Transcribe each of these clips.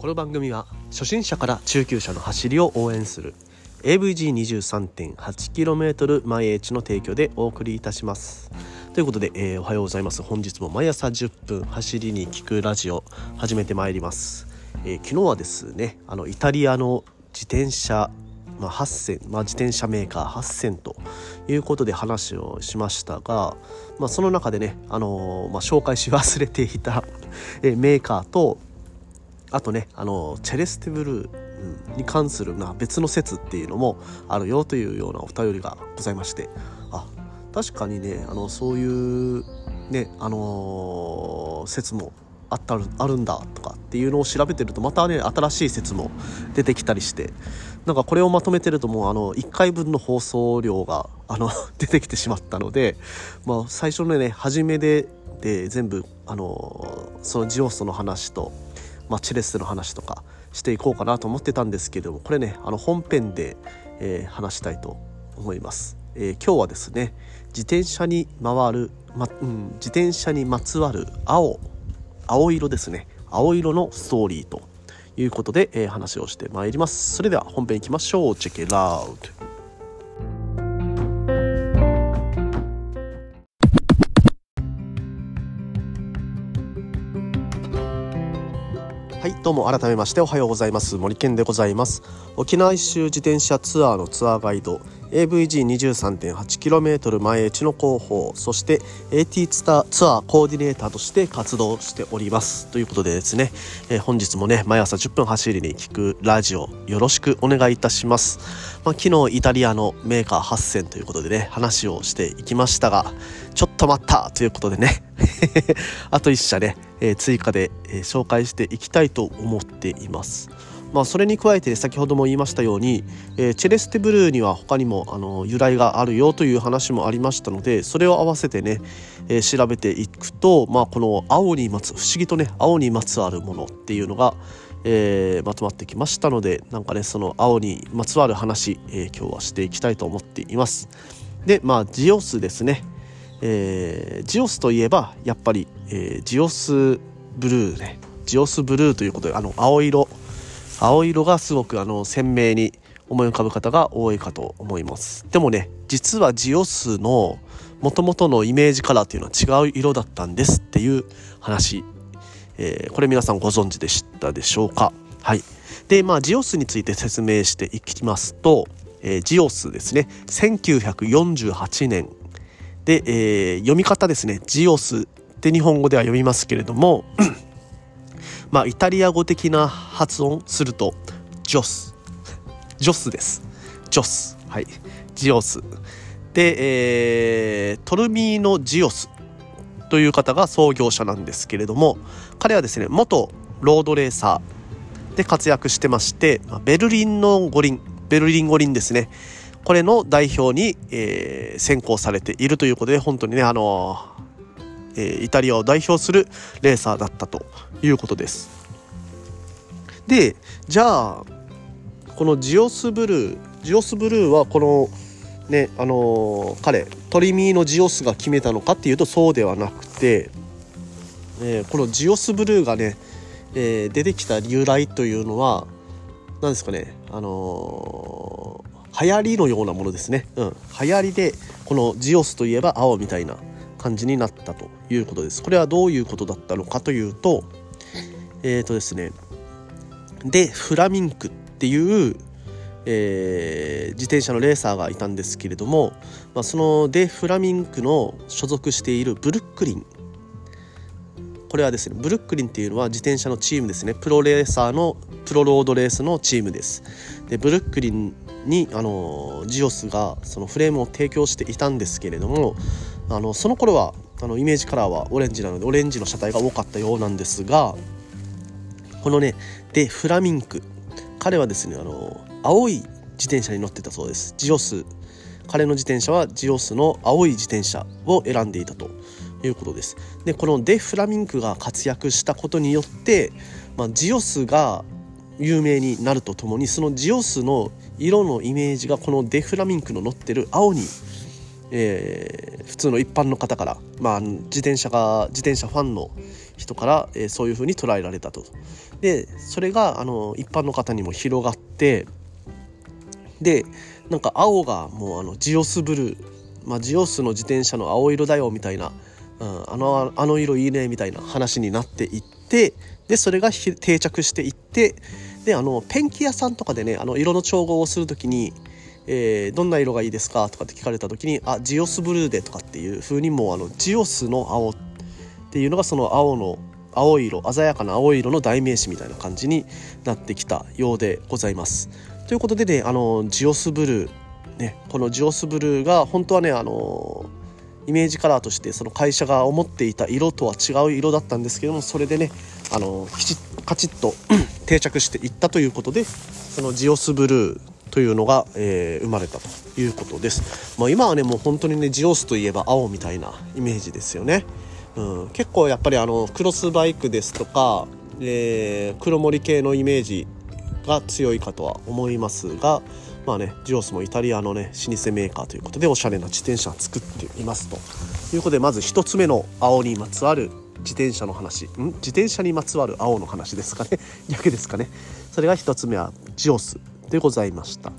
この番組は初心者から中級者の走りを応援する AVG23.8km 毎日の提供でお送りいたします。ということで、えー、おはようございます。本日も毎朝10分走りに聞くラジオ始めてまいります、えー、昨日はですねあのイタリアの自転車まあ、8000、まあ、自転車メーカー8000ということで話をしましたが、まあ、その中でね、あのー、まあ、紹介し忘れていたメーカーとあとね、あのチェレステブルーに関するな別の説っていうのもあるよというようなお便りがございまして。あ確かにねあのそういうねあのー、説もあったあるんだとかっていうのを調べてるとまたね新しい説も出てきたりして。なんかこれをまとめてるともうあの1回分の放送量があの 出てきてしまったので、まあ、最初のね初めでで全部あのそのジオストの話と、まあ、チェレスの話とかしていこうかなと思ってたんですけどもこれねあの本編で、えー、話したいと思います、えー、今日はですね自転車に回る、まうん、自転車にまつわる青青色ですね。青色のストーリーということで、えー、話をしてまいります。それでは本編いきましょう。チェケラウトどうも改めましておはようございます。森健でございます。沖縄一周自転車ツアーのツアーガイド AVG23.8km 前地の広報そして AT ツアーコーディネーターとして活動しております。ということでですね、えー、本日もね毎朝10分走りに聞くラジオよろしくお願いいたします、まあ、昨日イタリアのメーカー8000ということでね話をしていきましたがちょっと待ったということでね あと1社ね、えー、追加で、えー、紹介していきたいと思っています。まあ、それに加えて先ほども言いましたように、えー、チェレステブルーには他にもあの由来があるよという話もありましたのでそれを合わせてね、えー、調べていくと、まあ、この青にまつ不思議とね青にまつわるものっていうのが、えー、まとまってきましたのでなんかねその青にまつわる話、え今日はしていきたいと思っています。でまあジオスですね、えジオスといえばやっぱり、えジオスブルーね。ジオスブルーということであの青色。青色がすごくあの鮮明に思い浮かぶ方が多いかと思います。でもね実はジオスのもともとのイメージカラーっていうのは違う色だったんですっていう話、えー、これ皆さんご存知でしたでしょうか？はい。でまあジオスについて説明していきますと、えー、ジオスですね。1948年。で、えー、読み方ですね。ジオスって日本語では読みますけれどもまあ、イタリア語的な発音すると、ジョス。ジョスです。ジョス。はい。ジオス。で、えー、トルミーノ・ジオスという方が創業者なんですけれども、彼はですね、元ロードレーサーで活躍してまして、ベルリンの五輪、ベルリン五輪ですね。これの代表に、えー、選考されているということで、本当にね、あのえー、イタリアを代表するレーサーだったということです。でじゃあこのジオスブルージオスブルーはこのねあのー、彼トリミーのジオスが決めたのかっていうとそうではなくて、えー、このジオスブルーがね、えー、出てきた由来というのは何ですかねあの、流行りのようなものですね、うん、流行りでこのジオスといえば青みたいな感じになったということです。これはどういうことだったのかというと、えっ、ー、とですね、で、フラミンクっていう、えー、自転車のレーサーがいたんですけれども、まあ、そのデ・フラミンクの所属しているブルックリン。これはですねブルックリンっていうのは自転車のチームですね。プロレーサーのプロロードレースのチームです。でブルックリンにあのジオスがそのフレームを提供していたんですけれどもあのその頃はあのイメージカラーはオレンジなのでオレンジの車体が多かったようなんですがこのねでフラミンク彼はですねあの青い自転車に乗ってたそうです。ジオス。彼の自転車はジオスの青い自転車を選んでいたということです。でこのデ・フラミンクが活躍したことによって、まあ、ジオスが有名になるとともにそのジオスの色のイメージがこのデ・フラミンクの乗ってる青にえー、普通の一般の方から、まあ、自転車が自転車ファンの人から、えー、そういうふうに捉えられたと。でそれがあの一般の方にも広がってでなんか青がもうあのジオスブルー、まあ、ジオスの自転車の青色だよみたいな、うん、あのあの色いいねみたいな話になっていってでそれが定着していってであのペンキ屋さんとかでねあの色の調合をする時にえー、どんな色がいいですかとかって聞かれた時にあジオスブルーでとかっていう風にもうあのジオスの青っていうのがその青の青色鮮やかな青色の代名詞みたいな感じになってきたようでございます。ということでねあのジオスブルーねこのジオスブルーが本当はねあのイメージカラーとしてその会社が思っていた色とは違う色だったんですけどもそれでねあのきちカチッと 定着していったということでそのジオスブルーというのが、えー、生まれたということです。まあ、今はねもう本当にねジオスといえば青みたいなイメージですよね。うん、結構やっぱりあのクロスバイクですとか、えー、黒森系のイメージが強いかとは思いますが、まあね、ジオスもイタリアのね老舗メーカーということでおしゃれな自転車を作っていますということでまず1つ目の青にまつわる自転車の話。ん？自転車にまつわる青の話ですかね。逆ですかね。それが1つ目はジオス。でございました。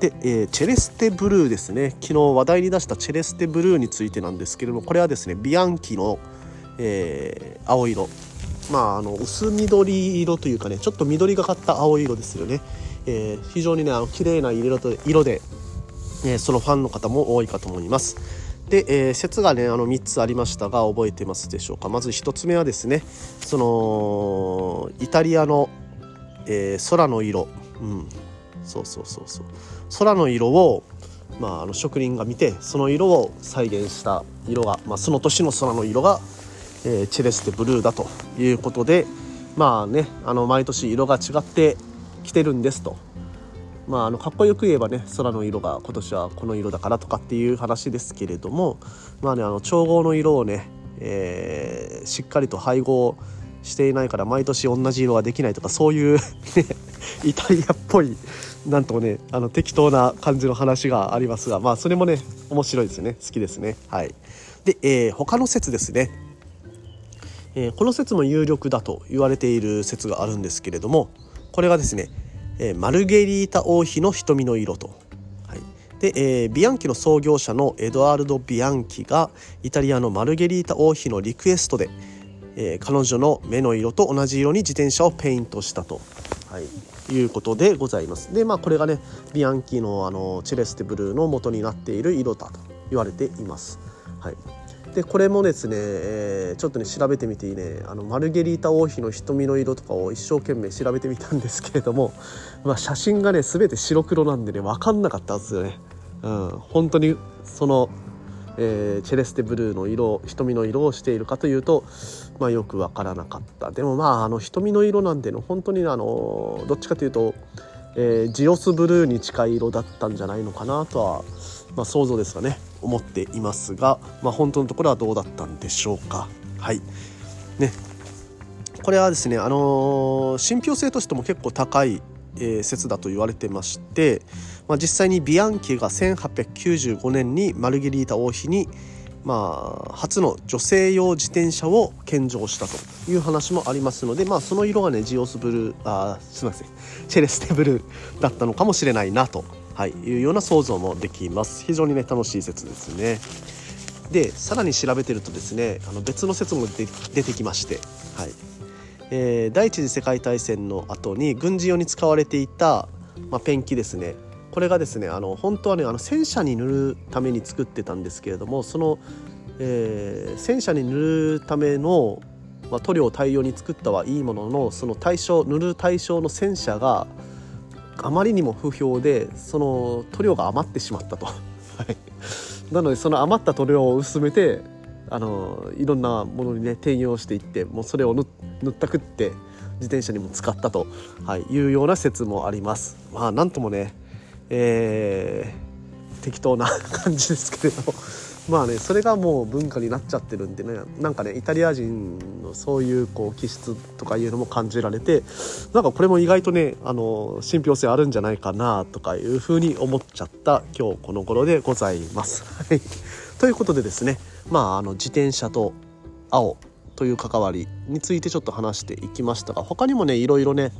で、えー、チェレステブルーですね。昨日話題に出したチェレステブルーについてなんですけれどもこれはですねビアンキの、えー、青色。まああの薄緑色というかねちょっと緑がかった青色ですよね、えー、非常にねあの綺麗な色と色で、え、そのファンの方も多いかと思います。で、え、説がねあの3つありましたが覚えてますでしょうか。まず1つ目はですねそのイタリアの、え、空の色、うん、そうそうそうそう空の色を、まあ、あの職人が見てその色を再現した色が、まあ、その年の空の色が、えー、チェレステブルーだということでまあねあの毎年色が違ってきてるんですと。まあ、あのかっこよく言えばね空の色が今年はこの色だからとかっていう話ですけれどもまあねあの調合の色をね、えー、しっかりと配合していないから毎年同じ色ができないとかそういう、イタリアっぽいなんとねあの適当な感じの話がありますがまあそれもね面白いですね。好きですね。はい。で、えー、他の説ですね、えー、この説も有力だと言われている説があるんですけれどもこれがですね、えー、マルゲリータ王妃の瞳の色と。で、えー、ビアンキの創業者のエドワルド・ビアンキがイタリアのマルゲリータ王妃のリクエストで、えー、彼女の目の色と同じ色に自転車をペイントしたと、はい、いうことでございます。でまあこれがねビアンキのあのチェレステブルーの元になっている色だと言われています。はい、でこれもですね、えー、ちょっとね調べてみていいねあのマルゲリータ王妃の瞳の色とかを一生懸命調べてみたんですけれども、まあ、写真がね全て白黒なんでね分かんなかったはずよね。うん、本当にそのえー、チェレステブルーの色瞳の色をしているかというと、まあ、よく分からなかった。でもまああの瞳の色なんての本当にあのどっちかというと、えー、ジオスブルーに近い色だったんじゃないのかなとは、まあ、想像ですがね。思っていますが、まあ、本当のところはどうだったんでしょうか。はい。ね。これはですね、あのー、信憑性としても結構高いえー、説だと言われてまして、まあ、実際にビアンキが1895年にマルゲリータ王妃に、まあ、初の女性用自転車を献上したという話もありますので、まあ、その色がねジオスブルーあすみません。チェレステブルーだったのかもしれないなと、はい、いうような想像もできます。非常にね楽しい説ですね。でさらに調べてるとですねあの別の説も出てきまして、はい、えー、第一次世界大戦の後に軍事用に使われていた、まあ、ペンキですね。これがですねあの本当はねあの戦車に塗るために作ってたんですけれどもその、えー、戦車に塗るための、まあ、塗料を大量に作ったはいいもののその対象塗る対象の戦車があまりにも不評でその塗料が余ってしまったと。なのでその余った塗料を薄めてあのいろんなものにね転用していってもうそれを塗ったくって自転車にも使ったと、はい、いうような説もあります。まあなんともね、えー、適当な感じですけれど、まあねそれがもう文化になっちゃってるんでね。なんかねイタリア人のそういうこう気質とかいうのも感じられてなんかこれも意外とねあの信憑性あるんじゃないかなとかいうふうに思っちゃった今日この頃でございます。はい。ということでですねまああの自転車と青という関わりについてちょっと話していきましたが他にもねいろいろね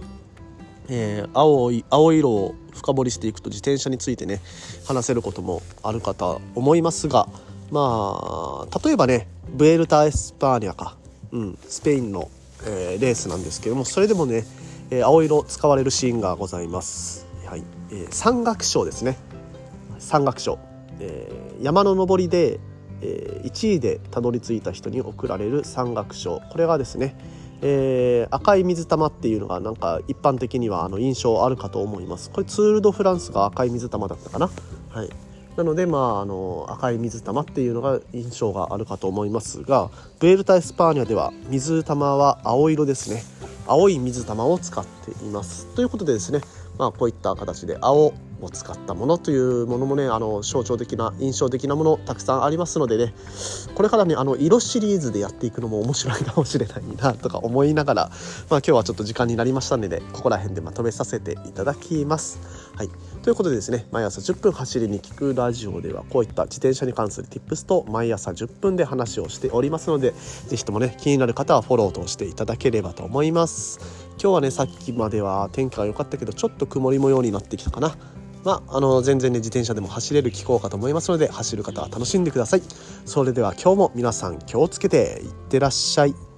えー、青い青色を深掘りしていくと自転車についてね話せることもあるかと思いますがまあ例えばねブエルタ・エスパーニャか、うん、スペインの、えー、レースなんですけどもそれでもね、えー、青色使われるシーンがございます。はい。えー、山岳賞ですね。山岳賞、えー、山の登りで、えー、1位でたどり着いた人に贈られる山岳賞これがですねえー、赤い水玉っていうのがなんか一般的にはあの印象あるかと思います。これツール・ド・フランスが赤い水玉だったかな。はい。なのでまああの赤い水玉っていうのが印象があるかと思いますがブエルタ・エスパーニャでは水玉は青色ですね。青い水玉を使っています。ということでですねまあこういった形で青を使ったものというものもねあの象徴的な印象的なものたくさんありますのでねこれからねあの色シリーズでやっていくのも面白いかもしれないなとか思いながら、まあ、今日はちょっと時間になりましたのでねここら辺でまとめさせていただきます。はい。ということでですね毎朝10分走りに聞くラジオではこういった自転車に関する Tips と毎朝10分で話をしておりますので是非ともね気になる方はフォローとしていただければと思います。今日はねさっきまでは天気が良かったけどちょっと曇り模様になってきたかな。まあ、あの全然ね自転車でも走れる気候かと思いますので走る方は楽しんでください。それでは今日も皆さん気をつけていってらっしゃい。